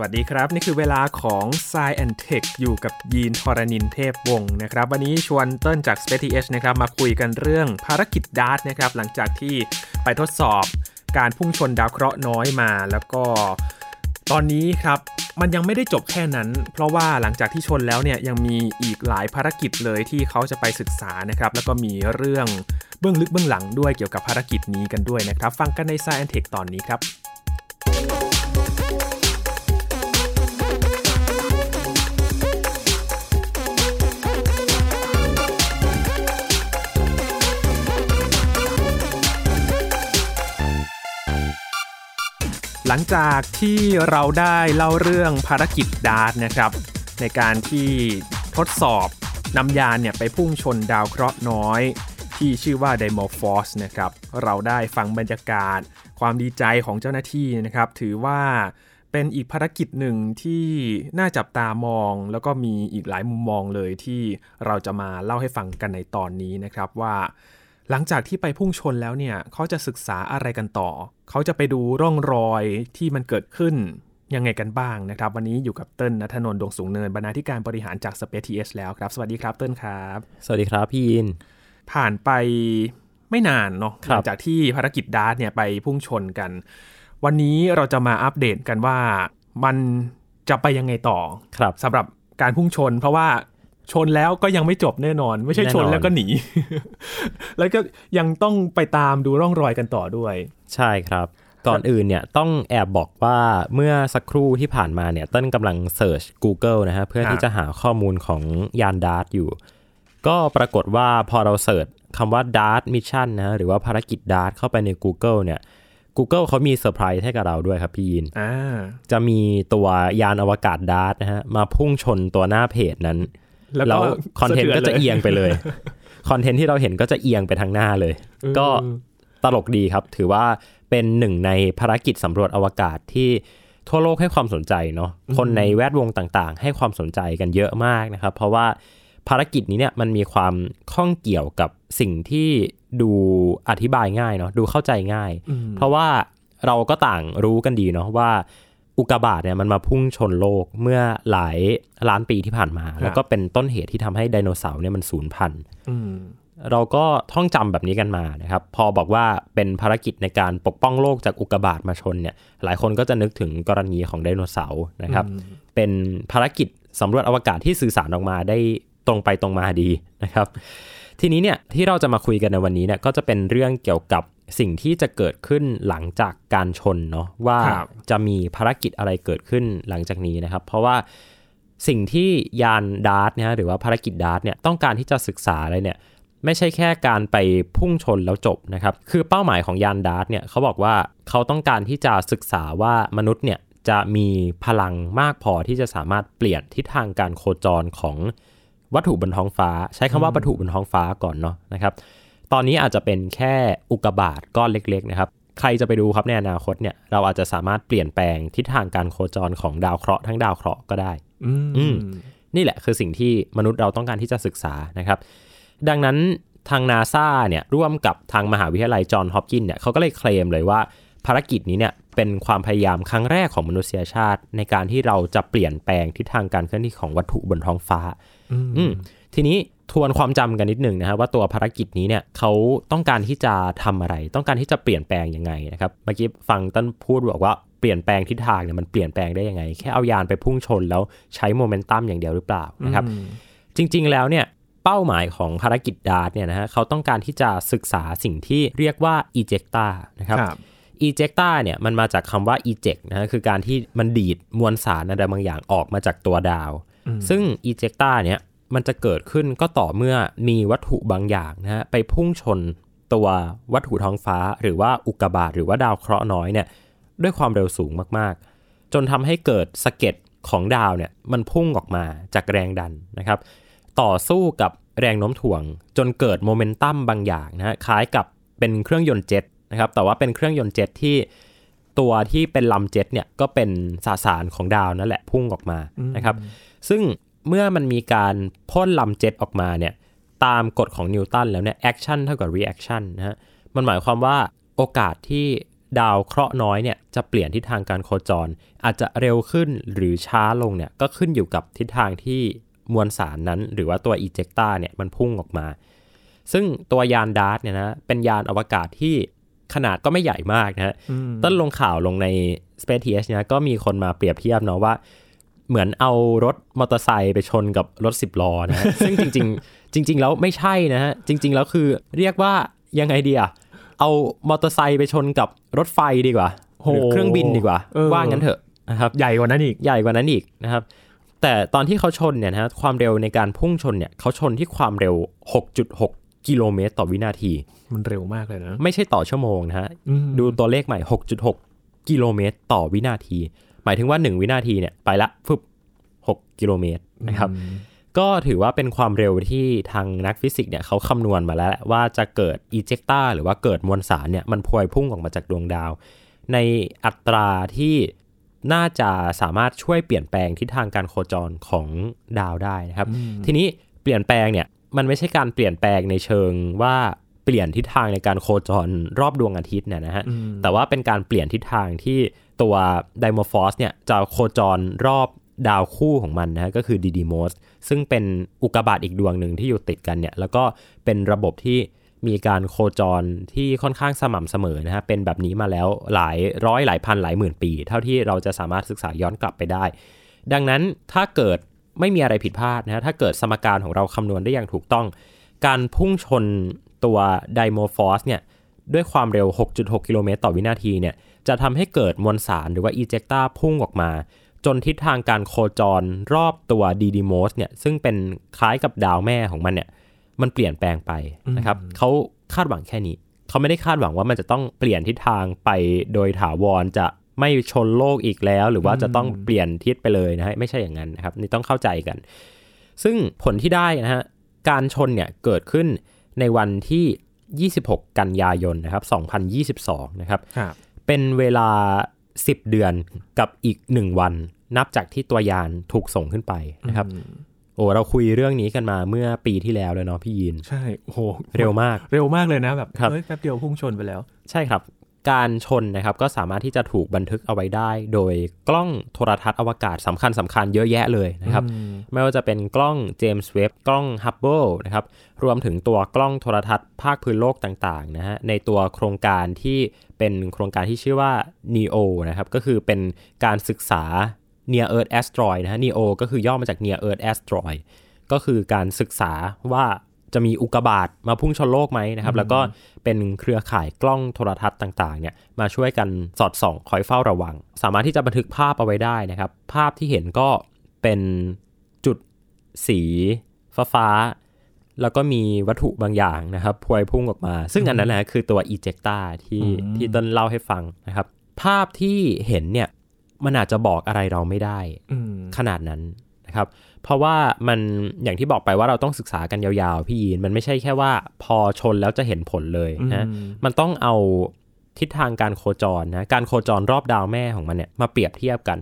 วัสดีครับ นี่คือเวลาของ s ซแอนเทคอยู่กับยีนทรณินเทพวงศ์นะครับ วันนี้ชวนเติ้ลจาก Space TH นะครับมาคุยกันเรื่องภารกิจดาร์ตนะครับหลังจากที่ไปทดสอบการพุ่งชนดาวเคราะห์น้อยมา แล้วก็ตอนนี้ครับมันยังไม่ได้จบแค่นั้น เพราะว่าหลังจากที่ชนแล้วเนี่ยยังมีอีกหลายภารกิจเลยที่เขาจะไปศึกษานะครับแล้วก็มีเรื่องเบื้องลึกเบื้องหลังด้วยเกี่ยวกับภารกิจนี้กันด้วยนะครับ ฟังกันใน s ซแอนเทคตอนนี้ครับ หลังจากที่เราได้เล่าเรื่องภารกิจดาร์ตนะครับ ในการที่ทดสอบนำยานเนี่ยไปพุ่งชนดาวเคราะห์น้อย ที่ชื่อว่าไดโมฟอสนะครับ เราได้ฟังบรรยากาศ ความดีใจของเจ้าหน้าที่นะครับ ถือว่าเป็นอีกภารกิจหนึ่งที่น่าจับตามอง แล้วก็มีอีกหลายมุมมองเลยที่เราจะมาเล่าให้ฟังกันในตอนนี้นะครับว่า หลังจากที่ไปพุ่งชนแล้วเนี่ยเขาจะศึกษาอะไรกันต่อ เขาจะไปดูร่องรอยที่มันเกิดขึ้นยังไงกันบ้างนะครับ วันนี้อยู่กับเติ้ลนัทนนท์ดวงสูงเนินบรรณาธิการบริหารจาก Space TH แล้วครับ สวัสดีครับเติ้ลครับ สวัสดีครับพี่ยิน ผ่านไปไม่นานเนาะคหรับลังจากที่ภารกิจดาร์ตเนี่ยไปพุ่งชนกัน วันนี้เราจะมาอัปเดตกันว่ามันจะไปยังไงต่อครับสำหรับการพุ่งชน เพราะว่า ชนแล้วก็ยังไม่จบแน่นอน ไม่ใช่ชนแน่นอนแล้วก็หนี แล้วก็ยังต้องไปตามดูร่องรอยกันต่อด้วย ใช่ครับ ก่อนอื่นเนี่ยต้องแอบบอกว่าเมื่อสักครู่ที่ผ่านมาเนี่ยเต้นกำลัง search Google นะฮะเพื่อครับที่จะหาข้อมูลของยานดาร์ตอยู่ ก็ปรากฏว่าพอเรา search คำว่า Dart Mission นะฮะหรือว่าภารกิจ Dart เข้าไปใน Google เนี่ย Google เขามีเซอร์ไพรส์ให้กับเราด้วยครับพี่ยินอ่าจะมีตัวยานอวกาศดาร์ตนะฮะมาพุ่งชนตัวหน้าเพจนั้น แล้วแล้ก็วคอนเทนต์ก็จะเอียงไปเลยคอนเทนต์ที่เราเห็นก็จะเอียงไปทางหน้าเลย ก็ตลกดีครับ ถือว่าเป็นหนึ่งในภารกิจสำรวจอวกาศที่ทั่วโลกให้ความสนใจเนาะคนในแวดวงต่างๆ ให้ความสนใจกันเยอะมากนะครับ เพราะว่าภารกิจนี้เนี่ยมันมีความข้องเกี่ยวกับสิ่งที่ดูอธิบายง่ายเนาะดูเข้าใจง่ายอืมเพราะว่าเราก็ต่างรู้กันดีเนาะว่า อุกกาบาตเนี่ยมันมาพุ่งชนโลกเมื่อหลายล้านปีที่ผ่านมา แล้วก็เป็นต้นเหตุที่ทำให้ไดโนเสาร์เนี่ยมันสูญพันธุ์อืมเราก็ท่องจำแบบนี้กันมานะครับ พอบอกว่าเป็นภารกิจในการปกป้องโลกจากอุกกาบาตมาชนเนี่ย หลายคนก็จะนึกถึงกรณีของไดโนเสาร์นะครับ เป็นภารกิจสำรวจอวกาศที่สื่อสารออกมาได้ตรงไปตรงมาดีนะครับ ทีนี้เนี่ยที่เราจะมาคุยกันในวันนี้เนี่ยก็จะเป็นเรื่องเกี่ยวกับ สิ่งที่จะเกิดขึ้นหลังจากการชนเนาะว่าครับจะมีภารกิจอะไรเกิดขึ้นหลังจากนี้นะครับ เพราะว่าสิ่งที่ยานดาร์ตเนี่ยหรือว่าภารกิจดาร์ตเนี่ยต้องการที่จะศึกษาอะไรเนี่ยไม่ใช่แค่การไปพุ่งชนแล้วจบนะครับ คือเป้าหมายของยานดาร์ตเนี่ยเขาบอกว่าเขาต้องการที่จะศึกษาว่ามนุษย์เนี่ยจะมีพลังมากพอที่จะสามารถเปลี่ยนทิศทางการโคจรของวัตถุบนท้องฟ้า ใช้คำว่าวัตถุบนท้องฟ้าก่อนเนาะนะครับ ตอนนี้อาจจะเป็นแค่อุกกาบาตก้อนเล็ก ๆ นะครับ ใครจะไปดูครับในอนาคตเนี่ย เราอาจจะสามารถเปลี่ยนแปลงทิศทางการโคจรของดาวเคราะห์ทั้งดาวเคราะห์ก็ได้ อืมอืมนี่แหละคือสิ่งที่มนุษย์เราต้องการที่จะศึกษานะครับ ดังนั้นทางนาซาเนี่ยร่วมกับทางมหาวิทยาลัยจอห์นฮอปกินส์เนี่ยเขาก็เลยเคลมเลยว่าภารกิจนี้เนี่ยเป็นความพยายามครั้งแรกของมนุษยชาติ ในการที่เราจะเปลี่ยนแปลงทิศทางการเคลื่อนที่ของวัตถุบนท้องฟ้า อืมทีนี้ ทวนความจำกันนิดหนึ่งนะครับว่าตัวภารกิจนี้เนี่ยเขาต้องการที่จะทำอะไร ต้องการที่จะเปลี่ยนแปลงยังไงนะครับเมื่อกี้ฟังต้นพูดบอกว่าเปลี่ยนแปลงทิศทางเนี่ยมันเปลี่ยนแปลงได้ยังไง แค่เอายานไปพุ่งชนแล้วใช้โมเมนตัมอย่างเดียวหรือเปล่านะครับอืมจริง ๆแล้วเนี่ยเป้าหมายของภารกิจดาร์ตเนี่ยนะฮะเขาต้องการที่จะศึกษาสิ่งที่เรียกว่า ejecta นะครับครับ ejecta เนี่ยมันมาจากคำว่า eject นะฮะคือการที่มันดีดมวลสารอะไรบางอย่างออกมาจากตัวดาว ซึ่ง ejecta เนี่ย มันจะเกิดขึ้นก็ต่อเมื่อมีวัตถุบางอย่างนะฮะไปพุ่งชนตัววัตถุท้องฟ้า หรือว่าอุกกาบาตหรือว่าดาวเคราะห์น้อยเนี่ยด้วยความเร็วสูงมากๆ จนทำให้เกิดสะเก็ดของดาวเนี่ยมันพุ่งออกมาจากแรงดันนะครับ ต่อสู้กับแรงโน้มถ่วง จนเกิดโมเมนตัมบางอย่างนะฮะคล้ายกับเป็นเครื่องยนต์เจ็ตนะครับแต่ว่าเป็นเครื่องยนต์เจ็ตที่ตัวที่เป็นลำเจ็ตเนี่ยก็เป็นสสารของดาวนั่นแหละพุ่งออกมานะครับ ซึ่ง เมื่อมันมีการพ่นลำเจ็ตออกมาเนี่ยตามกฎของนิวตันแล้วเนี่ย action เท่ากับ reaction นะฮะมันหมายความว่าโอกาสที่ดาวเคราะห์น้อยเนี่ยจะเปลี่ยนทิศทางการโคจร อาจจะเร็วขึ้นหรือช้าลงเนี่ยก็ขึ้นอยู่กับทิศทางที่มวลสารนั้น หรือว่าตัว ejecta เนี่ยมันพุ่งออกมา ซึ่งตัวยานดาร์ตเนี่ยนะเป็นยานอวกาศที่ขนาดก็ไม่ใหญ่มากนะฮะอืมต้นลงข่าวลงใน Space TH เนี่ยก็มีคนมาเปรียบเทียบเนาะว่า เหมือนเอารถมอเตอร์ไซค์ไปชนกับรถสิบล้อนะฮะซึ่งจริง ๆ จริง ๆ แล้วไม่ใช่นะฮะ จริง ๆ แล้วคือเรียกว่ายังไงดีอะเอามอเตอร์ไซค์ไปชนกับรถไฟดีกว่าหรือเครื่องบินดีกว่าเออว่างั้นเถอะนะครับใหญ่กว่านั้นอีกใหญ่กว่านั้นอีกนะครับ แต่ตอนที่เขาชนเนี่ยนะฮะความเร็วในการพุ่งชนเนี่ยเขาชนที่ความเร็ว 6.6 กิโลเมตรต่อวินาที มันเร็วมากเลยนะ ไม่ใช่ต่อชั่วโมงนะฮะอืมดูตัวเลขใหม่ 6.6 กิโลเมตรต่อวินาที หมายถึงว่า 1 วินาทีเนี่ยไปละฟึบ6กิโลเมตรนะครับอืมก็ถือว่าเป็นความเร็วที่ทางนักฟิสิกส์เนี่ยเขาคำนวณมาแล้วแหละว่าจะเกิดอีเจกตาหรือว่าเกิดมวลสารเนี่ยมันพวยพุ่งออกมาจากดวงดาว ในอัตราที่น่าจะสามารถช่วยเปลี่ยนแปลงทิศทางการโคจรของดาวได้นะครับ ทีนี้เปลี่ยนแปลงเนี่ยมันไม่ใช่การเปลี่ยนแปลงในเชิงว่าเปลี่ยนทิศทางในการโคจรรอบดวงอาทิตย์เนี่ยนะฮะอืมแต่ว่าเป็นการเปลี่ยนทิศทางที่ ตัวไดโมฟอสเนี่ยจะโคจรรอบดาวคู่ของมันนะก็คือดีดีโมสซึ่งเป็นอุกกาบาตอีกดวงหนึ่งที่อยู่ติดกันเนี่ยแล้วก็เป็นระบบที่มีการโคจรที่ค่อนข้างสม่ำเสมอนะฮะเป็นแบบนี้มาแล้วหลายร้อยหลายพันหลายหมื่นปี เท่าที่เราจะสามารถศึกษาย้อนกลับไปได้ ดังนั้นถ้าเกิดไม่มีอะไรผิดพลาดนะฮะถ้าเกิดสมการของเราคำนวณได้อย่างถูกต้อง การพุ่งชนตัวไดโมฟอสเนี่ยด้วยความเร็ว 6.6 กิโลเมตรต่อวินาทีเนี่ย จะทำให้เกิดมวลสารหรือว่า ejecta พุ่งออกมา จนทิศทางการโคจรรอบตัวดีดีโมสเนี่ยซึ่งเป็นคล้ายกับดาวแม่ของมันเนี่ยมันเปลี่ยนแปลงไปนะครับเขาคาดหวังแค่นี้ เขาไม่ได้คาดหวังว่ามันจะต้องเปลี่ยนทิศทางไปโดยถาวรจะไม่ชนโลกอีกแล้ว หรือว่าจะต้องเปลี่ยนทิศไปเลยนะฮะไม่ใช่อย่างนั้นนะครับนี่ต้องเข้าใจกัน ซึ่งผลที่ได้นะฮะการชนเนี่ยเกิดขึ้นในวันที่ 26 กันยายนนะครับ 2022 นะครับครับ เป็นเวลา 10 เดือนกับอีก 1 วัน นับจากที่ตัวยานถูกส่งขึ้นไปนะครับ โอ้เราคุยเรื่องนี้กันมาเมื่อปีที่แล้วเลยเนาะพี่ยิน ใช่โอ้โหเร็วมาก เร็วมากเลยนะแบบครับเฮ้ยแป๊บเดียวพุ่งชนไปแล้ว ใช่ครับ การชนนะครับก็สามารถที่จะถูกบันทึกเอาไว้ได้ โดยกล้องโทรทัศน์อวกาศสำคัญสำคัญเยอะแยะเลยนะครับ ไม่ว่าจะเป็นกล้องเจมส์เว็บกล้องฮับเบิลนะครับรวมถึงตัวกล้องโทรทัศน์ภาคพื้นโลกต่างๆนะฮะในตัวโครงการที่เป็นโครงการที่ชื่อว่า NEO นะครับก็คือเป็นการศึกษา Near Earth Asteroid นะฮะ NEO ก็คือย่อมาจาก Near Earth Asteroid ก็คือการศึกษาว่า จะมีอุกกาบาตมาพุ่งชนโลกไหมนะครับ แล้วก็เป็นเครือข่ายกล้องโทรทัศน์ต่างๆเนี่ยมาช่วยกันสอดส่องคอยเฝ้าระวัง สามารถที่จะบันทึกภาพเอาไว้ได้นะครับ ภาพที่เห็นก็เป็นจุดสีฟ้าฟ้าๆแล้วก็มีวัตถุบางอย่างนะครับพวยพุ่งออกมา ซึ่งอันนั้นแหละคือตัว ejecta ที่อืมที่ต้นเล่าให้ฟังนะครับ ภาพที่เห็นเนี่ยมันอาจจะบอกอะไรเราไม่ได้อืมขนาดนั้น นะครับเพราะว่ามันอย่างที่บอกไปว่าเราต้องศึกษากันยาวๆ พี่ยีนมันไม่ใช่แค่ว่าพอชนแล้วจะเห็นผลเลยนะอืมมันต้องเอาทิศทางการโคจรนะการโคจรรอบดาวแม่ของมันเนี่ยมาเปรียบเทียบกัน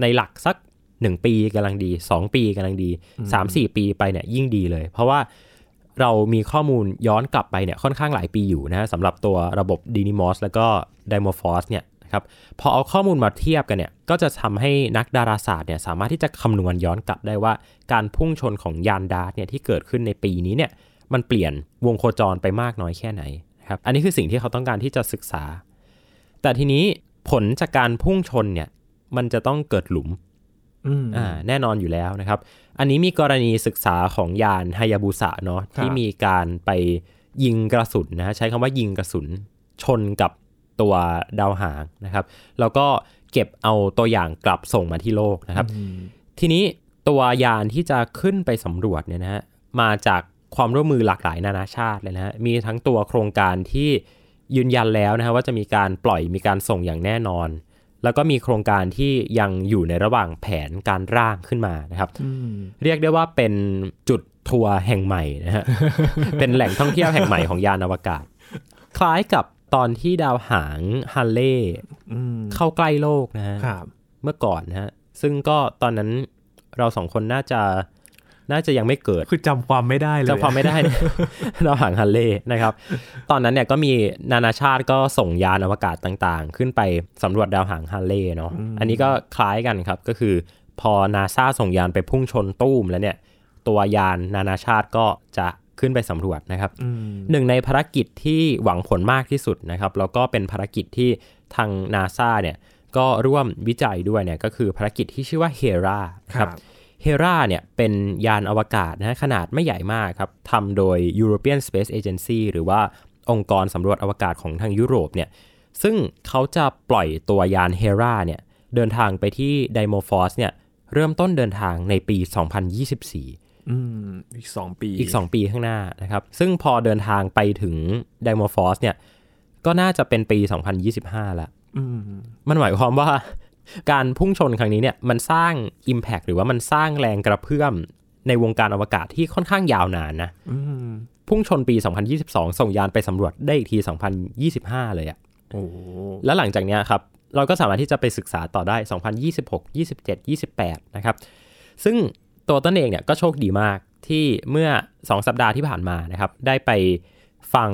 ในหลักสัก 1 ปีกำลังดี 2 ปีกำลังดี 3-4 ปีไปเนี่ยยิ่งดีเลย เพราะว่าเรามีข้อมูลย้อนกลับไปเนี่ยค่อนข้างหลายปีอยู่นะสำหรับตัวระบบ d y n a m o s แล้วก็ Dimorphos เนี่ย นะครับพอเอาข้อมูลมาเทียบกันเนี่ยก็จะทำให้นักดาราศาสตร์เนี่ยสามารถที่จะคำนวณย้อนกลับได้ว่า การพุ่งชนของยานดาร์ตเนี่ยที่เกิดขึ้นในปีนี้เนี่ยมันเปลี่ยนวงโคจรไปมากน้อยแค่ไหนนะครับอันนี้คือสิ่งที่เขาต้องการที่จะศึกษา แต่ทีนี้ผลจากการพุ่งชนเนี่ยมันจะต้องเกิดหลุมอืมอ่าแน่นอนอยู่แล้วนะครับ อันนี้มีกรณีศึกษาของยานไฮยาบุสะเนาะครับที่มีการไปยิงกระสุนนะใช้คำว่ายิงกระสุนชนกับ ตัวดาวหางนะครับ แล้วก็เก็บเอาตัวอย่างกลับส่งมาที่โลกนะครับอืมทีนี้ตัวยานที่จะขึ้นไปสำรวจเนี่ยนะฮะมาจากความร่วมมือหลากหลายนานาชาติเลยนะฮะมีทั้งตัวโครงการที่ยืนยันแล้วนะฮะว่าจะมีการปล่อยมีการส่งอย่างแน่นอน แล้วก็มีโครงการที่ยังอยู่ในระหว่างแผนการร่างขึ้นมานะครับอืมเรียกได้ว่าเป็นจุดทัวร์แห่งใหม่นะฮะเป็นแหล่งท่องเที่ยวแห่งใหม่ของยานอวกาศ คล้ายกับ ตอนที่ดาวหางฮันเล่อืมเข้าใกล้โลกนะฮะครับเมื่อก่อนนะฮะ ซึ่งก็ตอนนั้นเราสองคนน่าจะน่าจะยังไม่เกิด คือจำความไม่ได้เลยจำความไม่ได้ดาวหางฮันเล่นะครับ ตอนนั้นเนี่ยก็มีนานาชาติก็ส่งยานอวกาศต่างๆ ขึ้นไปสำรวจดาวหางฮันเล่เนาะ อันนี้ก็คล้ายกันครับ ก็คือพอนาซาส่งยานไปพุ่งชนตู้มแล้วเนี่ย ตัวยานนานาชาติก็จะ ขึ้นไปสำรวจนะครับอืมหนึ่งในภารกิจที่หวังผลมากที่สุดนะครับแล้วก็เป็นภารกิจที่ทางนาซาเนี่ยก็ร่วมวิจัยด้วยเนี่ยก็คือภารกิจที่ชื่อว่าเฮราครับเฮราเนี่ยเป็นยานอวกาศนะฮะขนาดไม่ใหญ่มากครับทำโดย European Space Agency หรือว่าองค์กรสำรวจอวกาศของทางยุโรปเนี่ยซึ่งเขาจะปล่อยตัวยานเฮราเนี่ยเดินทางไปที่ไดโมฟอสเนี่ยเริ่มต้นเดินทางในปี 2024 อืมอีกสองปี อีก 2 ปีข้างหน้านะครับ ซึ่งพอเดินทางไปถึงไดโมฟอสเนี่ย ก็น่าจะเป็นปี 2025แล้วอืมมันหมายความว่าการพุ่งชนครั้งนี้เนี่ย มันสร้าง Impact หรือว่ามันสร้างแรงกระเพื่อมในวงการอวกาศที่ค่อนข้างยาวนานนะอืมพุ่งชนปี 2022 ส่งยานไปสำรวจได้อีกที 2025 เลยอะโอ้แล้วหลังจากเนี้ยครับ เราก็สามารถที่จะไปศึกษาต่อได้ 2026 27 28 นะครับ ซึ่ง ตัวต้นเองเนี่ยก็โชคดีมากที่เมื่อ 2 สัปดาห์ที่ผ่านมานะครับ ได้ไปฟัง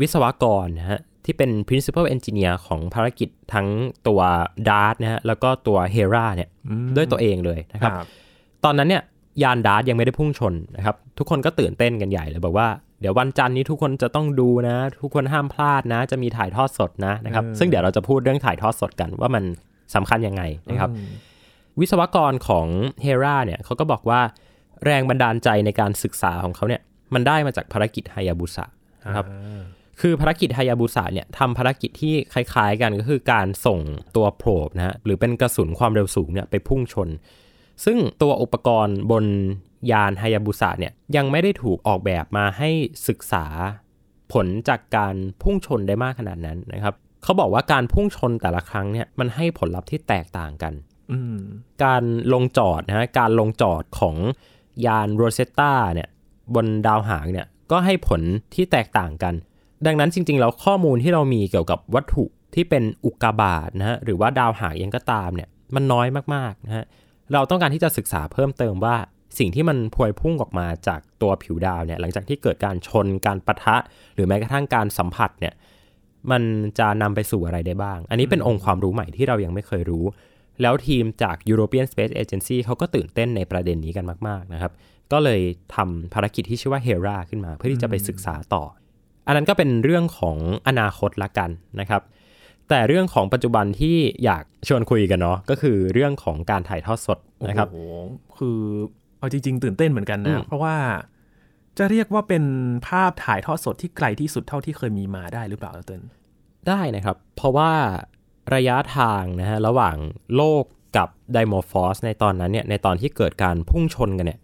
วิศวกรนะฮะที่เป็น principal engineer ของภารกิจทั้งตัว DART นะฮะแล้วก็ตัว Hera เนี่ยอืมด้วยตัวเองเลยนะคครัรับบตอนนั้นเนี่ยยานดาร์ตยังไม่ได้พุ่งชนนะครับ ทุกคนก็ตื่นเต้นกันใหญ่เลยบอกว่าเดี๋ยววันจันทร์นี้ทุกคนจะต้องดูนะ ทุกคนห้ามพลาดนะ จะมีถ่ายทอดสดนะนะครับ ซึ่งเดี๋ยวเราจะพูดเรื่องถ่ายทอดสดกันว่ามันสำคัญยังไงนะครับอืม วิศวกรของเฮราเนี่ยเขาก็บอกว่าแรงบันดาลใจในการศึกษาของเขาเนี่ยมันได้มาจากภารกิจไฮยาบุสะนะครับอ่าคือภารกิจไฮยาบุสะเนี่ยทำภารกิจที่คล้ายๆกันก็คือการส่งตัวโพรบนะฮะหรือเป็นกระสุนความเร็วสูงเนี่ยไปพุ่งชน ซึ่งตัวอุปกรณ์บนยานไฮยาบุสะเนี่ยยังไม่ได้ถูกออกแบบมาให้ศึกษาผลจากการพุ่งชนได้มากขนาดนั้นนะครับเขาบอกว่าการพุ่งชนแต่ละครั้งเนี่ยมันให้ผลลัพธ์ที่แตกต่างกันอืม การลงจอดนะฮะการลงจอดของยานโรเซตตาเนี่ยบนดาวหางเนี่ยก็ให้ผลที่แตกต่างกัน ดังนั้นจริงๆแล้วข้อมูลที่เรามีเกี่ยวกับวัตถุที่เป็นอุกกาบาตนะฮะหรือว่าดาวหางเองก็ตามเนี่ยมันน้อยมากๆนะฮะเราต้องการที่จะศึกษาเพิ่มเติมว่าสิ่งที่มันพวยพุ่งออกมาจากตัวผิวดาวเนี่ยหลังจากที่เกิดการชนการปะทะ หรือแม้กระทั่งการสัมผัสเนี่ยมันจะนำไปสู่อะไรได้บ้าง อันนี้เป็นองค์ความรู้ใหม่ที่เรายังไม่เคยรู้ แล้วทีมจาก European Space Agency เขาก็ตื่นเต้นในประเด็นนี้กันมากๆนะครับ ก็เลยทำภารกิจที่ชื่อว่า Hera ขึ้นมา เพื่อที่จะไปศึกษาต่อ อันนั้นก็เป็นเรื่องของอนาคตละกันนะครับ แต่เรื่องของปัจจุบันที่อยากชวนคุยกันเนาะก็คือเรื่องของการถ่ายทอดสดนะครับโอ้โหคือเอาจริง ๆ ตื่นเต้นเหมือนกันอืนะมเพราะว่าจะเรียกว่าเป็นภาพถ่ายทอดสดที่ไกลที่สุดเท่าที่เคยมีมาได้หรือเปล่าเติ้ลได้นะครับ เพราะว่า ระยะทางนะฮะระหว่างโลกกับไดโมฟอสในตอนนั้นเนี่ยในตอนที่เกิดการพุ่งชนกันเนี่ย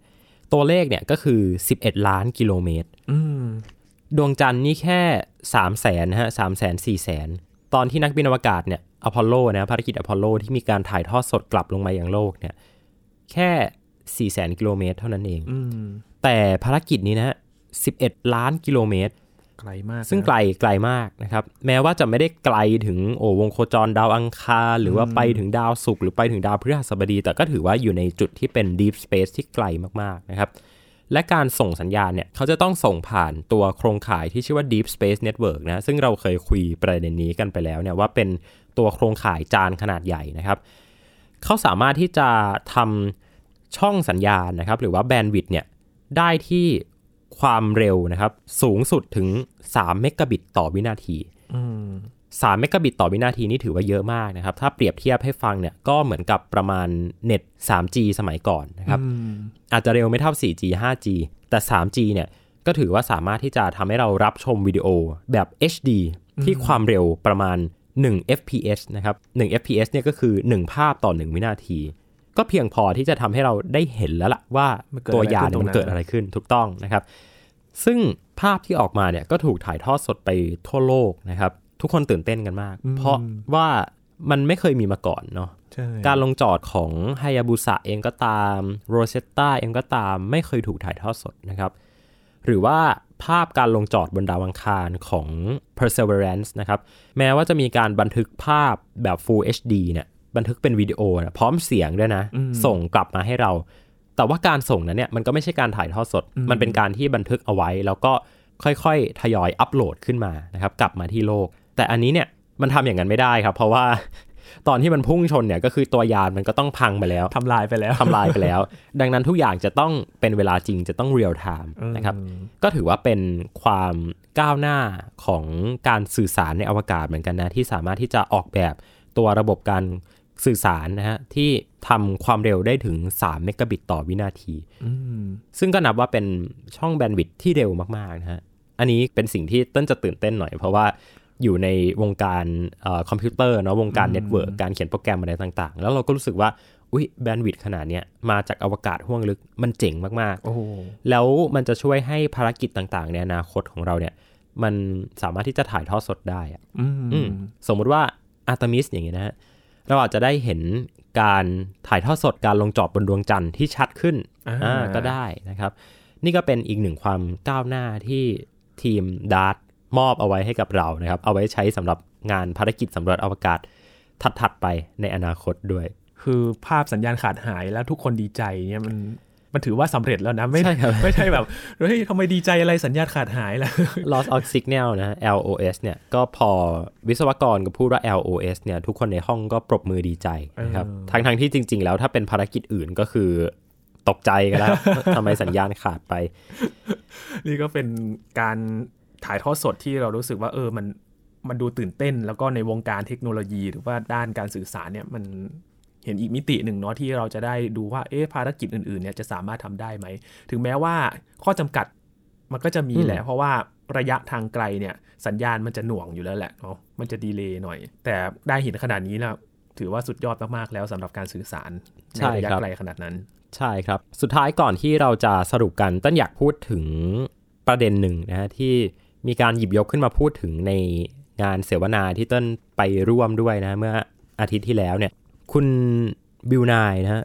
ตัวเลขเนี่ยก็คือ 11 ล้านกิโลเมตรอืมดวงจันทร์นี่แค่ 3 0 0แสนนะฮะสามแสนสี่แสนตอนที่นักบินอวกาศเนี่ยอพอลโลนะภารกิจอพอลโลที่มีการถ่ายทอดสดกลับลงมายังโลกเนี่ย แค่สี่แสนกิโลเมตรเท่านั้นเองอืมแต่ภารกิจนี้นะฮะ11 ล้านกิโลเมตร ไกลมาก ซึ่งนะไกลไกลมากนะครับ แม้ว่าจะไม่ได้ไกลถึงโอวงโคจรดาวอังคาร หรือว่าไปถึงดาวศุกร์หรือไปถึงดาวพฤหัสบดี แต่ก็ถือว่าอยู่ในจุดที่เป็น Deep Space ที่ไกลมากๆนะครับ และการส่งสัญญาณเนี่ย เขาจะต้องส่งผ่านตัวโครงข่ายที่ชื่อว่า Deep Space Network นะ ซึ่งเราเคยคุยประเด็นนี้กันไปแล้วเนี่ยว่าเป็นตัวโครงข่ายจานขนาดใหญ่นะครับ เขาสามารถที่จะทำช่องสัญญาณนะครับ หรือว่าแบนด์วิดต์เนี่ยได้ที่ ความเร็วนะครับ สูงสุดถึง 3 เมกะบิตต่อวินาทีอืม3เมกะบิตต่อวินาทีนี่ถือว่าเยอะมากนะครับ ถ้าเปรียบเทียบให้ฟังเนี่ยก็เหมือนกับประมาณเน็ต 3G สมัยก่อนนะครับอืมอาจจะเร็วไม่เท่า 4G 5G แต่ 3G เนี่ยก็ถือว่าสามารถที่จะทำให้เรารับชมวิดีโอแบบ HD ที่ความเร็วประมาณ 1 fps นะครับ 1 fps เนี่ยก็คือ 1 ภาพต่อ 1 วินาที ก็เพียงพอที่จะทำให้เราได้เห็นแล้วล่ะว่ามันเกิดตัวอะไรยานขึ้นเนี่ยมันตรงนั้นเกิดอะไรขึ้นถูกต้องนะครับ ซึ่งภาพที่ออกมาเนี่ยก็ถูกถ่ายทอดสดไปทั่วโลกนะครับ ทุกคนตื่นเต้นกันมาก เพราะว่ามันไม่เคยมีมาก่อนเนาะใช่การลงจอดของไฮยาบุสะเองก็ตามโรเซตตาเองก็ตาม ไม่เคยถูกถ่ายทอดสดนะครับ หรือว่าภาพการลงจอดบนดาวอังคารของ Perseverance นะครับ แม้ว่าจะมีการบันทึกภาพแบบ Full HD เนี่ย บันทึกเป็นวิดีโอนะพร้อมเสียงด้วยนะ ส่งกลับมาให้เรา แต่ว่าการส่งนั้นเนี่ยมันก็ไม่ใช่การถ่ายทอดสด มันเป็นการที่บันทึกเอาไว้ แล้วก็ค่อยๆ ทยอยอัปโหลดขึ้นมานะครับ กลับมาที่โลก แต่อันนี้เนี่ยมันทำอย่างนั้นไม่ได้ครับ เพราะว่าตอนที่มันพุ่งชนเนี่ยก็คือตัวยานมันก็ต้องพังไปแล้วทำลายไปแล้วทำลายไปแล้ว ดังนั้นทุกอย่างจะต้องเป็นเวลาจริงจะต้องเรียลไทม์นะครับ ก็ถือว่าเป็นความก้าวหน้าของการสื่อสารในอวกาศเหมือนกันนะ ที่สามารถที่จะออกแบบตัวระบบการ สื่อสารนะฮะที่ทำความเร็วได้ถึง 3 เมกะบิตต่อวินาทีซึ่งก็นับว่าเป็นช่อง bandwidth ที่เร็วมาก ๆ นะฮะ อันนี้เป็นสิ่งที่ต้นจะตื่นเต้นหน่อย เพราะว่าอยู่ในวงการคอมพิวเตอร์เนาะวงการ network การเขียนโปรแกรมอะไรต่าง ๆ แล้วเราก็รู้สึกว่า อุ้ย bandwidth ขนาดเนี้ยมาจากอวกาศห้วงลึกมันเจ๋งมากโอ้โหๆแล้วมันจะช่วยให้ภารกิจต่างๆ ในอนาคตของเราเนี่ย มันสามารถที่จะถ่ายทอดสดได้อะอืมอืมสมมุติว่าอาร์ตมิสอย่างเงี้ยนะฮะ เราอาจจะได้เห็นการถ่ายทอดสดการลงจอดบนดวงจันทร์ที่ชัดขึ้นอ่าอ่าก็ได้นะครับ นี่ก็เป็นอีกหนึ่งความก้าวหน้าที่ทีม DART มอบเอาไว้ให้กับเรานะครับ เอาไว้ใช้สำหรับงานภารกิจสำรวจอวกาศถัดๆไปในอนาคตด้วย คือภาพสัญญาณขาดหายแล้วทุกคนดีใจเนี่ยมัน มันถือว่าสำเร็จแล้วนะไม่ใช่ครับไม่ใช่แบบเฮ้ยทำไมดีใจอะไรสัญญาณขาดหายล่ะ loss of signal นะ LOS เนี่ยก็พอวิศวกรก็พูดว่า LOS เนี่ยทุกคนในห้องก็ปรบมือดีใจนะครับเออทั้งทั้งๆที่จริง ๆ แล้วถ้าเป็นภารกิจอื่นก็คือตกใจกันแล้วทำไมสัญญาณขาดไป นี่ก็เป็นการถ่ายทอดสดที่เรารู้สึกว่า เออมันมันดูตื่นเต้น แล้วก็ในวงการเทคโนโลยี หรือว่าด้านการสื่อสารเนี่ยมัน เห็นอีกมิติหนึ่งเนาะที่เราจะได้ดูว่าเอ๊ะภารกิจอื่นๆเนี่ยจะสามารถทำได้ไหม ถึงแม้ว่าข้อจำกัดมันก็จะมีแหละ เพราะว่าระยะทางไกลเนี่ยสัญญาณมันจะหน่วงอยู่แล้วแหละเนาะมันจะดีเลย์หน่อย แต่ได้เห็นขนาดนี้แล้วถือว่าสุดยอดมากๆแล้วสำหรับการสื่อสารในระยะไกลขนาดนั้น ใช่ครับ สุดท้ายก่อนที่เราจะสรุปกันต้นอยากพูดถึงประเด็นหนึ่งนะฮะที่มีการหยิบยกขึ้นมาพูดถึงในงานเสวนาที่ต้นไปร่วมด้วยนะเมื่ออาทิตย์ที่แล้วเนี่ย คุณบิวนายนะฮะ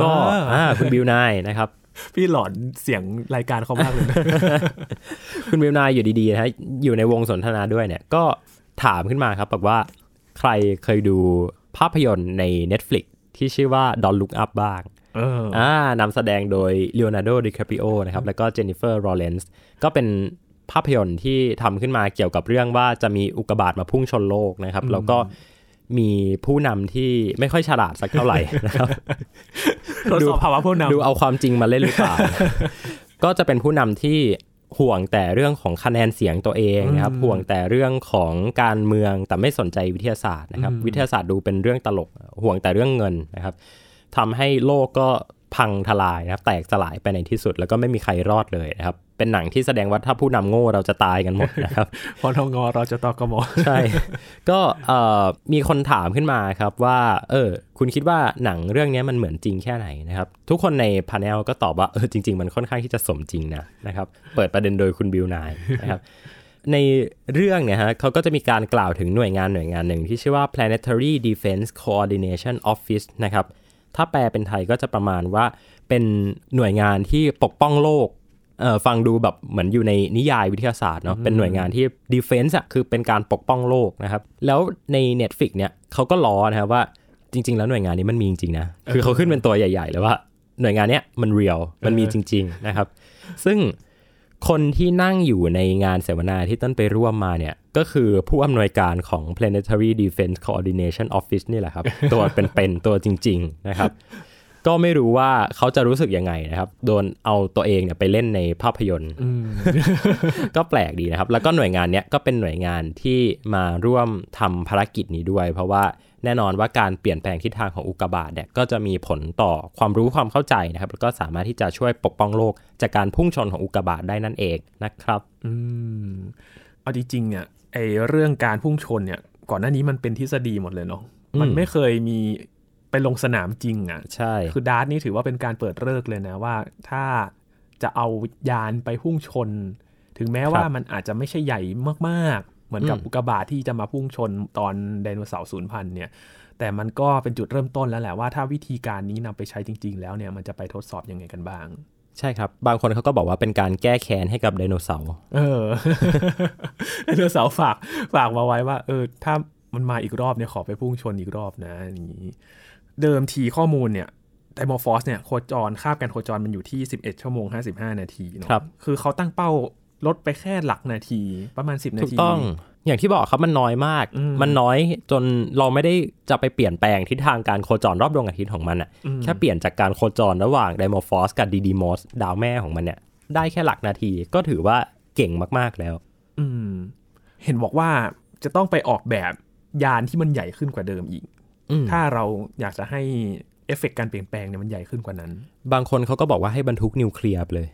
ก็อ่าอ่าคุณบิวนายนะครับพี่หลอนเสียงรายการเขามากเลยนะคุณบิวนายอยู่ดีๆนะฮะอยู่ในวงสนทนาด้วยเนี่ย ก็ถามขึ้นมาครับบอกว่าใครเคยดูภาพยนตร์ใน Netflix ที่ชื่อว่า Don't Look Up บ้างเอออ่านำแสดงโดยเล o n a r d o ดิคาปิโอนะครับ แล้วก็เจนนิเฟอร์ r อ w เลนส์ก็เป็นภาพยนตร์ที่ทำขึ้นมาเกี่ยวกับเรื่องว่าจะมีอุกกาบาตมาพุ่งชนโลกนะครับ แล้วก็ มีผู้นำที่ไม่ค่อยฉลาดสักเท่าไหร่นะครับทดสอบภาวะผู้นำดูเอาความจริงมาเล่นหรือเปล่า ก็จะเป็นผู้นำที่ห่วงแต่เรื่องของคะแนนเสียงตัวเองนะครับห่วงแต่เรื่องของการเมืองแต่ไม่สนใจวิทยาศาสตร์นะครับ วิทยาศาสตร์ดูเป็นเรื่องตลกห่วงแต่เรื่องเงินนะครับทำให้โลกก็ พังทลายนะครับ แตกสลายไปในที่สุด แล้วก็ไม่มีใครรอดเลยนะครับ เป็นหนังที่แสดงว่าถ้าผู้นำโง่เราจะตายกันหมดนะครับพอทงเราจะตอกมใช่ ก็เอ่อมีคนถามขึ้นมาครับว่า เออ คุณคิดว่าหนังเรื่องนี้มันเหมือนจริงแค่ไหนนะครับ ทุกคนในพาเนลก็ตอบว่าเออจริง ๆ มันค่อนข้างที่จะสมจริงนะนะครับ เปิดประเด็นโดยคุณบิวนายนะครับในเรื่องเนี่ยฮะเขาก็จะมีการกล่าวถึงหน่วยงานหน่วยงานหนึ่งที่ชื่อว่า Planetary Defense Coordination Office นะครับ ถ้าแปลเป็นไทยก็จะประมาณว่าเป็นหน่วยงานที่ปกป้องโลกเอ่อฟังดูแบบเหมือนอยู่ในนิยายวิทยาศาสตร์เนาะเป็นหน่วยงานที่ defense อะคือเป็นการปกป้องโลกนะครับ แล้วใน Netflix เนี่ยเขาก็ล้อนะครับว่าจริง ๆ แล้วหน่วยงานนี้มันมีจริงๆนะคือเขาขึ้นเป็นตัวใหญ่ๆเลยว่าหน่วยงานเนี้ยมันเรียลมันมีจริง ๆ นะครับ ซึ่ง คนที่นั่งอยู่ในงานเสวนาที่ต้นไปร่วมมาเนี่ย ก็คือผู้อำนวยการของ Planetary Defense Coordination Office นี่แหละครับ ตัวเป็นๆตัวจริง ๆ นะครับ ก็ไม่รู้ว่าเขาจะรู้สึกยังไงนะครับ โดนเอาตัวเองเนี่ยไปเล่นในภาพยนตร์ก็แปลกดีนะครับ แล้วก็หน่วยงานเนี้ยก็เป็นหน่วยงานที่มาร่วมทำภารกิจนี้ด้วย เพราะว่าแน่นอนว่าการเปลี่ยนแปลงทิศทางของอุกกาบาตเนี่ยก็จะมีผลต่อความรู้ความเข้าใจนะครับ แล้วก็สามารถที่จะช่วยปกป้องโลก จากการพุ่งชนของอุกกาบาตได้นั่นเองนะครับ อืมเอาจริงๆเนี่ยไอเรื่องการพุ่งชนเนี่ย ก่อนหน้านี้มันเป็นทฤษฎีหมดเลยเนาะอืมมันไม่เคยมี ไปลงสนามจริงอะ่ะ ใช่ คือดาร์ตนี่ถือว่าเป็นการเปิดเลิกษ์เลยนะว่า ถ้าจะเอายานไปพุ่งชน ถึงแม้ว่ามันอาจจะไม่ใช่ใหญ่มากๆ เหมือนกับอืมอุกกาบาตที่จะมาพุ่งชนตอนไดโนเสาร์สูญพันธุ์เนี่ย แต่มันก็เป็นจุดเริ่มต้นแล้วแหละว่าถ้าวิธีการนี้นำไปใช้จริง ๆ แล้วเนี่ยมันจะไปทดสอบยังไงกันบ้าง ใช่ครับ บางคนเขาก็บอกว่าเป็นการแก้แค้นให้กับไดโนเสาร์เออไดโนเสาร์ฝากฝากมาไว้ว่า เออ ถ้ามันมาอีกรอบเนี่ยขอไปพุ่งชนอีกรอบนะอย่างนี้ เดิมทีข้อมูลเนี่ยไดโมฟอสเนี่ยโคจรคาบการโคจรมันอยู่ที่ 11 ชั่วโมง 55 นาทีเนาะครับ คือเขาตั้งเป้าลดไปแค่หลักนาทีประมาณ 10 นาถูกทีต้อง อย่างที่บอกครับมันน้อยมากอืมมันน้อยจนเราไม่ได้จะไปเปลี่ยนแปลงทิศทางการโคจรรอบดวงอาทิตย์ของมันอะอืมแค่เปลี่ยนจากการโคจรระหว่างไดโมฟอสกับดีดีมอสดาวแม่ของมันเนี่ย ได้แค่หลักนาทีก็ถือว่าเก่งมากๆแล้ว อืม เห็นบอกว่าจะต้องไปออกแบบยานที่มันใหญ่ขึ้นกว่าเดิมอีกอืม ถ้าเราอยากจะให้เอฟเฟกต์การเปลี่ยนแปลงเนี่ยมันใหญ่ขึ้นกว่านั้น บางคนเขาก็บอกว่าให้บรรทุกนิวเคลียร์ไปเลย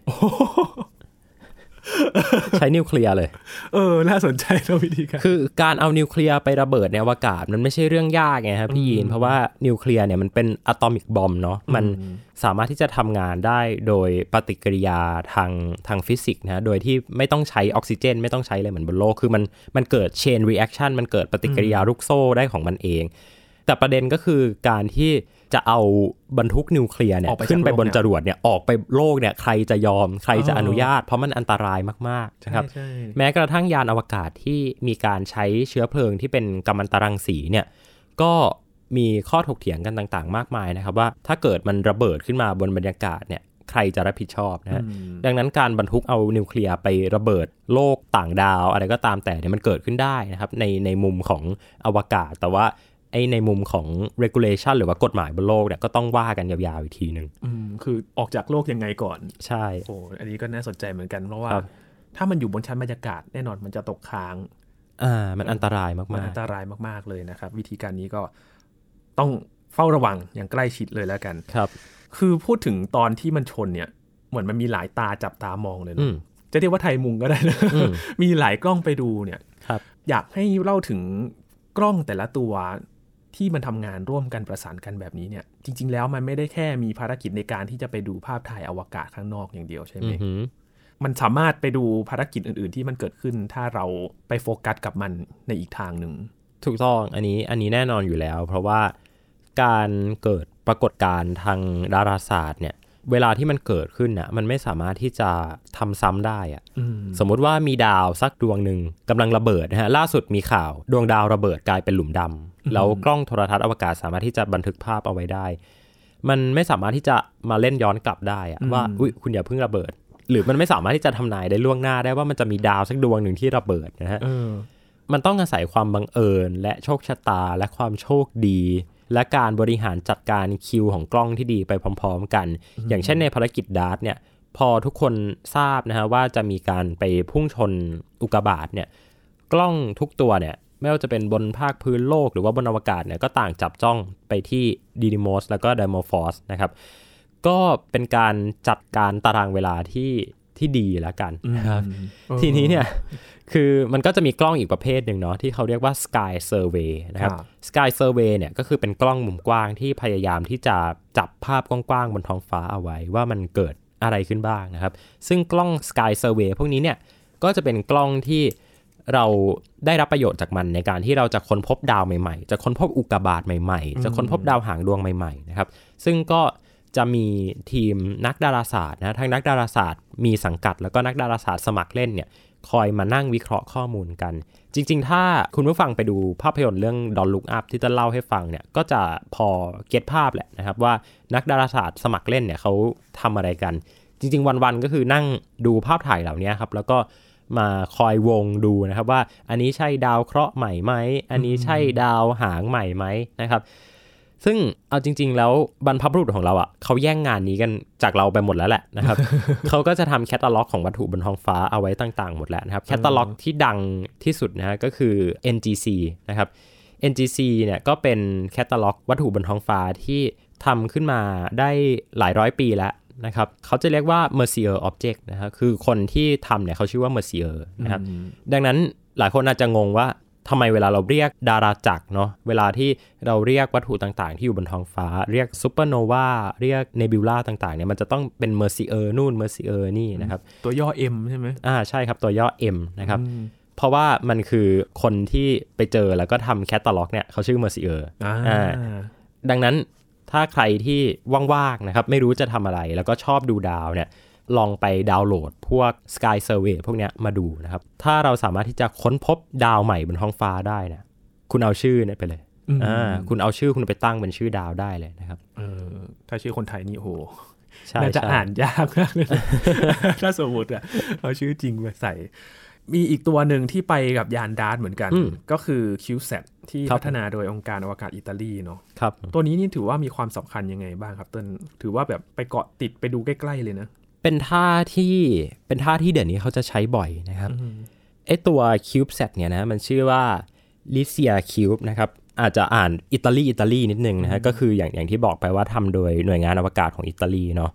ใช้นิวเคลียร์เลย เออ น่าสนใจนะวิธีการคือการเอานิวเคลียร์ไประเบิดในอวกาศมันไม่ใช่เรื่องยากไงครับพี่ยีน เพราะว่านิวเคลียร์เนี่ยมันเป็น atomic bomb เนาะมันสามารถที่จะทำงานได้โดยปฏิกิริยาทางทางฟิสิกส์นะโดยที่ไม่ต้องใช้ออกซิเจน ไม่ต้องใช้อะไรเหมือนบนโลกคือมันมันเกิด chain reaction มันเกิดปฏิกิริยาลูกโซ่ได้ของมันเอง แต่ประเด็นก็คือการที่จะเอาบรรทุกนิวเคลียร์เนี่ยออกไปจากขึ้นไปบนโลกเนี่ยจรวดเนี่ยออกไปโลกเนี่ยใครจะยอมใครจะอ๋อออนุญาต เพราะมันอันตรายมากๆนะครับใช่แม้กระทั่งยานอวกาศที่มีการใช้เชื้อเพลิงที่เป็นกัมมันตรังสีเนี่ยก็มีข้อถกเถียงกันต่างๆ มากมายนะครับว่าถ้าเกิดมันระเบิดขึ้นมาบนบรรยากาศเนี่ยใครจะรับผิดชอบนะฮะอืมดังนั้นการบรรทุกเอานิวเคลียร์ไประเบิดโลกต่างดาว อะไรก็ตามแต่เนี่ยมันเกิดขึ้นได้นะครับในในมุมของอวกาศ แต่ว่า ไอในมุมของ regulation หรือว่ากฎหมายบนโลกเนี่ยก็ต้องว่ากันยาวๆอีกทีหนึ่งอืมคือออกจากโลกยังไงก่อน ใช่โอ้อันนี้ก็น่าสนใจเหมือนกันเพราะว่าครับถ้ามันอยู่บนชั้นบรรยากาศแน่นอนมันจะตกค้างอ่ามันอันตรายมันมากอันตรายมากๆเลยนะครับ วิธีการนี้ก็ต้องเฝ้าระวังอย่างใกล้ชิดเลยแล้วกันๆครับ คือพูดถึงตอนที่มันชนเนี่ย เหมือนมันมีหลายตาจับตามองเลยอืเนาะมจะเรียกว่าไทยมุงก็ได้นะอืมมีหลายกล้องไปดูเนี่ยครับ อยากให้เล่าถึงกล้องแต่ละตัว ที่มันทำงานร่วมกันประสานกันแบบนี้เนี่ย จริง ๆ แล้วมันไม่ได้แค่มีภารกิจในการที่จะไปดูภาพถ่ายอวกาศข้างนอกอย่างเดียวใช่ไหมอือหือมันสามารถไปดูภารกิจอื่น ๆ ที่มันเกิดขึ้น ถ้าเราไปโฟกัสกับมันในอีกทางหนึ่งถูกต้องอันนี้อันนี้แน่นอนอยู่แล้ว เพราะว่าการเกิดปรากฏการณ์ทางดาราศาสตร์เนี่ยเวลาที่มันเกิดขึ้นน่ะมันไม่สามารถที่จะทำซ้ำได้อะอืมสมมุติว่ามีดาวสักดวงหนึ่งกำลังระเบิดนะฮะล่าสุดมีข่าวดวงดาวระเบิดกลายเป็นหลุมดำ แล้วกล้องโทรทัศน์อวกาศสามารถที่จะบันทึกภาพเอาไว้ได้ มันไม่สามารถที่จะมาเล่นย้อนกลับได้อะว่าอุ้ยคุณอย่าเพิ่งระเบิด หรือมันไม่สามารถที่จะทำนายได้ล่วงหน้าได้ว่ามันจะมีดาวสักดวงหนึ่งที่ระเบิดนะฮะเออมันต้องอาศัยความบังเอิญ และโชคชะตาและความโชคดี และการบริหารจัดการคิวของกล้องที่ดีไปพร้อม ๆ กัน อย่างเช่นในภารกิจดาร์ตเนี่ย พอทุกคนทราบนะฮะว่าจะมีการไปพุ่งชนอุกกาบาตเนี่ย กล้องทุกตัวเนี่ย ไม่ว่าจะเป็นบนภาคพื้นโลกหรือว่าบนอวกาศเนี่ยก็ต่างจับจ้องไปที่ดีดิโมสแล้วก็ไดโมฟอสนะครับก็เป็นการจัดการตารางเวลาที่ที่ดีแล้วกันนะครับอืมทีนี้เนี่ยคือมันก็จะมีกล้องอีกประเภทหนึ่งเนาะที่เขาเรียกว่า Sky Survey นะครับครับ Sky Survey เนี่ยก็คือเป็นกล้องมุมกว้างที่พยายามที่จะจับภาพกว้างๆบนท้องฟ้าเอาไว้ว่ามันเกิดอะไรขึ้นบ้างนะครับ ซึ่งกล้อง Sky Survey พวกนี้เนี่ยก็จะเป็นกล้องที่ เราได้รับประโยชน์จากมันในการที่เราจะค้นพบดาวใหม่ๆ จะค้นพบอุกกาบาตใหม่ๆ จะค้นพบดาวหางดวงใหม่ๆนะครับ ซึ่งก็จะมีทีมนักดาราศาสตร์นะทั้งนักดาราศาสตร์มีสังกัด แล้วก็นักดาราศาสตร์สมัครเล่นเนี่ยคอยมานั่งวิเคราะห์ข้อมูลกัน จริง ๆ ถ้าคุณผู้ฟังไปดูภาพยนตร์เรื่อง Don't Look Up ที่จะเล่าให้ฟังเนี่ยก็จะพอเก็ตภาพแหละนะครับว่านักดาราศาสตร์สมัครเล่นเนี่ยเขาทำอะไรกัน จริง ๆ วันๆก็คือนั่งดูภาพถ่ายเหล่านี้ครับแล้วก็ มาคอยวงดูนะครับว่าอันนี้ใช่ดาวเคราะห์ใหม่ไหม อันนี้ใช่ดาวหางใหม่ไหมนะครับ ซึ่งเอาจริง ๆ แล้วบรรพบุรุษของเราอะเขาแย่งงานนี้กันจากเราไปหมดแล้วแหละนะครับ เขาก็จะทำแคตตาล็อกของวัตถุบนท้องฟ้าเอาไว้ต่างๆ หมดแล้วนะครับแคตตาล็อกที่ดังที่สุดนะฮะก็คือ NGC นะครับ NGC เนี่ยก็เป็นแคตตาล็อกวัตถุบนท้องฟ้าที่ทำขึ้นมาได้หลายร้อยปีแล้ว นะครับเขาจะเรียกว่า Messier Object นะครับคือคนที่ทำเนี่ยเขาชื่อว่า Messier นะครับดังนั้นหลายคนอาจจะงงว่าทำไมเวลาเราเรียกดาราจักรเนาะเวลาที่เราเรียกวัตถุต่างๆ ที่อยู่บนท้องฟ้า เรียกซูเปอร์โนวาเรียกเนบิวลาต่างๆเนี่ยมันจะต้องเป็น Messier นู่น Messier นี่นะครับ ตัวย่อ M ใช่ไหมอ่าใช่ครับตัวย่อ M นะครับเพราะว่ามันคือคนที่ไปเจอแล้วก็ทำแคตตาล็อกเนี่ยเขาชื่อ Messier อ่าอ่าดังนั้น ถ้าใครที่ว่างๆนะครับไม่รู้จะทำอะไร แล้วก็ชอบดูดาวเนี่ยลองไปดาวน์โหลดพวก Sky Survey พวกเนี้ยมาดูนะครับ ถ้าเราสามารถที่จะค้นพบดาวใหม่บนท้องฟ้าได้นะคุณเอาชื่อเนี่ยไปเลยอืมอ่าคุณเอาชื่อคุณไปตั้งเป็นชื่อดาวได้เลยนะครับเออถ้าชื่อคนไทยนี่โอ้โหใช่น่าจะใช่อ่านยากมากเลยถ้าสมมติอะเอาชื่อจริงไปใส่ มีอีกตัวหนึ่งที่ไปกับยานดาร์ตเหมือนกันอืมก็คือ QSAT ที่ครับพัฒนาโดยองค์การอวกาศอิตาลีเนาะครับตัวนี้นี่ถือว่ามีความสำคัญยังไงบ้างครับเต้นถือว่าแบบไปเกาะติดไปดูใกล้ๆเลยนะ เป็นท่าที่เป็นท่าที่เดี๋ยวนี้เขาจะใช้บ่อยนะครับไอตัว CubeSat เนี่ยนะมันชื่อว่า l i c i a Cube นะครับอาจจะอ่านอิตาลีอิตาลีนิดนึงนะฮะก็คืออย่างอย่างที่บอกไปว่าทำโดยหน่วยงานอวกาศของอิตาลีเนาะ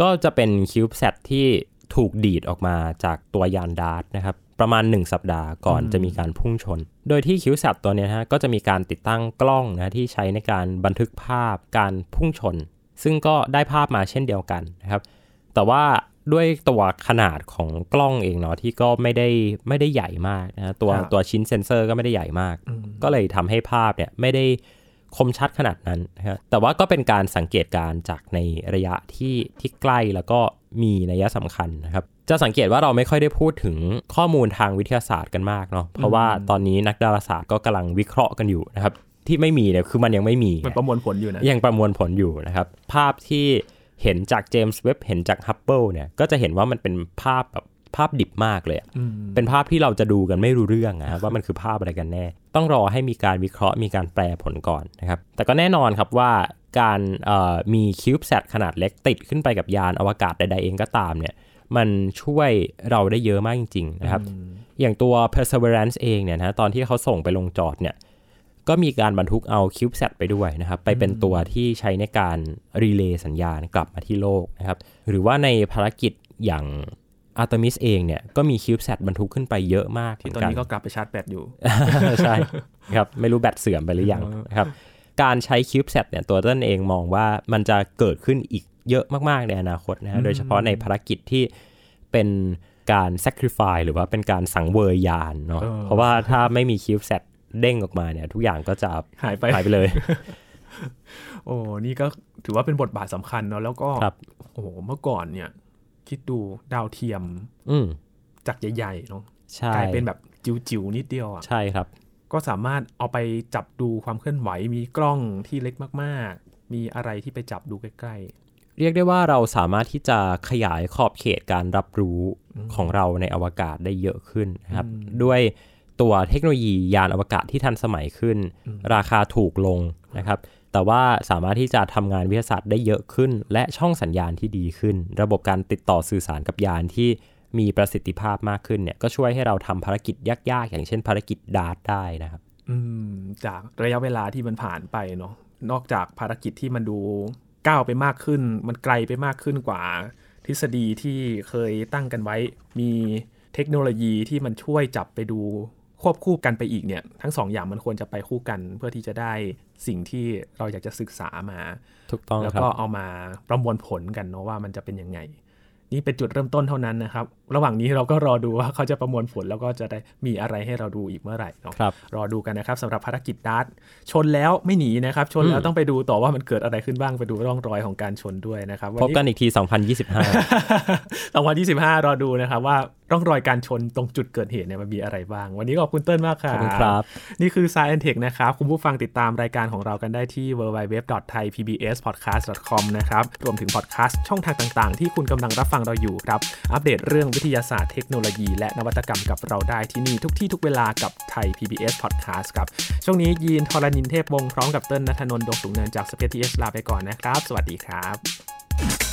ก็จะเป็น CubeSat ที่ถูกดีดออกมาจากตัวยานดาร์ตนะครับ ประมาณ 1 สัปดาห์ก่อนจะมีการพุ่งชน โดยที่ CubeSat ตัวเนี้ยนะฮะก็จะมีการติดตั้งกล้องนะที่ใช้ในการบันทึกภาพการพุ่งชน ซึ่งก็ได้ภาพมาเช่นเดียวกันนะครับ แต่ว่าด้วยตัวขนาดของกล้องเองเนาะที่ก็ไม่ได้ไม่ได้ใหญ่มากนะตัวครับตัวชิ้นเซนเซอร์ก็ไม่ได้ใหญ่มาก ก็เลยทำให้ภาพเนี่ยไม่ได้คมชัดขนาดนั้นนะครับแต่ว่าก็เป็นการสังเกตการณ์จากในระยะที่ที่ใกล้แล้วก็มีนัยสำคัญนะครับ จะสังเกตว่าเราไม่ค่อยได้พูดถึงข้อมูลทางวิทยาศาสตร์กันมากเนาะเพราะว่าตอนนี้นักดาราศาสตร์ก็กำลังวิเคราะห์กันอยู่นะครับที่ไม่มีเนี่ยคือมันยังไม่มีมันประมวลผลอยู่นะยังประมวลผลอยู่นะครับภาพที่เห็นจาก James Webb เห็นจาก Hubble เนี่ยก็จะเห็นว่ามันเป็นภาพแบบภาพดิบมากเลยอะเป็นภาพที่เราจะดูกันไม่รู้เรื่องนะครับว่ามันคือภาพอะไรกันแน่ ต้องรอให้มีการวิเคราะห์มีการแปลผลก่อนนะครับ แต่ก็แน่นอนครับว่าการเอ่อมี CubeSat ขนาดเล็กติดขึ้นไปกับยานอวกาศใดๆเองก็ตามเนี่ย มันช่วยเราได้เยอะมากจริง ๆ นะครับ อย่างตัว Perseverance เองเนี่ยนะตอนที่เขาส่งไปลงจอดเนี่ยก็มีการบรรทุกเอา CubeSat ไปด้วยนะครับ ไปเป็นตัวที่ใช้ในการรีเลย์สัญญาณกลับมาที่โลกนะครับ หรือว่าในภารกิจอย่าง Artemis เองเนี่ยก็มี CubeSat บรรทุกขึ้นไปเยอะมากเหมืที่อนตอนกันนี้ก็กลับไปชาร์จแบตอยู่ ใช่ครับไม่รู้แบตเสื่อมไปหรือยังนะครับ การใช้ CubeSat เนี่ยตัวต้นเองมองว่ามันจะเกิดขึ้นอีก เยอะมากๆในอนาคตนะฮะโดยเฉพาะในภารกิจที่เป็นการ sacrifice หรือว่าเป็นการสังเวยยานเนาะเออเพราะว่าถ้าไม่มี CubeSat เด้งออกมาเนี่ย ทุกอย่างก็จะหายไปหายไปเลย โอ้นี่ก็ถือว่าเป็นบทบาทสำคัญเนาะแล้วก็ครับโอ้โหเมื่อก่อนเนี่ย คิดดูดาวเทียม อืมจากใหญ่ๆเนาะใช่กลายเป็นแบบจิ๋วๆนิดเดียวอะใช่ครับ ก็สามารถเอาไปจับดูความเคลื่อนไหวมีกล้องที่เล็กมาก ๆ มีอะไรที่ไปจับดูใกล้ เรียกได้ว่าเราสามารถที่จะขยายขอบเขตการรับรู้ของเราในอวกาศได้เยอะขึ้นนะครับ ด้วยตัวเทคโนโลยียานอวกาศที่ทันสมัยขึ้น ราคาถูกลงนะครับ แต่ว่าสามารถที่จะทำงานวิทยาศาสตร์ได้เยอะขึ้น และช่องสัญญาณที่ดีขึ้น ระบบการติดต่อสื่อสารกับยานที่มีประสิทธิภาพมากขึ้นเนี่ยก็ช่วยให้เราทำภารกิจยากๆ อย่างเช่นภารกิจดาร์ตได้นะครับๆอืมจากระยะเวลาที่มันผ่านไปเนาะนอกจากภารกิจที่มันดู ก้าวไปมากขึ้น มันไกลไปมากขึ้นกว่า ทฤษฎีที่เคยตั้งกันไว้ มีเทคโนโลยีที่มันช่วยจับไปดูควบคู่กันไปอีกเนี่ย ทั้งสองอย่างมันควรจะไปคู่กัน เพื่อที่จะได้สิ่งที่เราอยากจะศึกษามา ถูกต้องแล้วครับก็เอามาประมวลผลกันเนาะว่ามันจะเป็นยังไง นี่เป็นจุดเริ่มต้นเท่านั้นนะครับระหว่างนี้เราก็รอดูว่าเขาจะประมวลผลแล้วก็จะได้มีอะไรให้เราดูอีกเมื่อไหร่เนาะครับรอดูกันนะครับสำหรับภารกิจดาร์ตชนแล้วไม่หนีนะครับ ชนแล้วอืมต้องไปดูต่อว่ามันเกิดอะไรขึ้นบ้างไปดูร่องรอยของการชนด้วยนะครับพบกันอีกที 2025 2025 รอดูนะครับว่าร่องรอยการชนตรงจุดเกิดเหตุเนี่ยมันมีอะไรบ้าง วันนี้ขอบคุณเติ้ลมากคขรัอบคุณครับ นี่คือ Science Tech นะครับ คุณผู้ฟังติดตามรายการของเรากันได้ที่ www.thaipbspodcast.com นะครับรวมถึงพอดแคสต์ช่องทางต่าง ๆ ที่คุณกำลังรับฟังเราอยู่ครับอัปเดตเรื่องวิทยาศาสตร์เทคโนโลยี และนวัตกรรมกับเราได้ที่นี่ ทุกที่ทุกเวลากับไทย PBS Podcast ครับ ช่วงนี้ยีนทรณินเทพวงศ์พร้อมกับเติ้นนัทนนท์ดวงสูงเนินจากสเปซทีเอสลาไปก่อนนะครับ สวัสดีครับ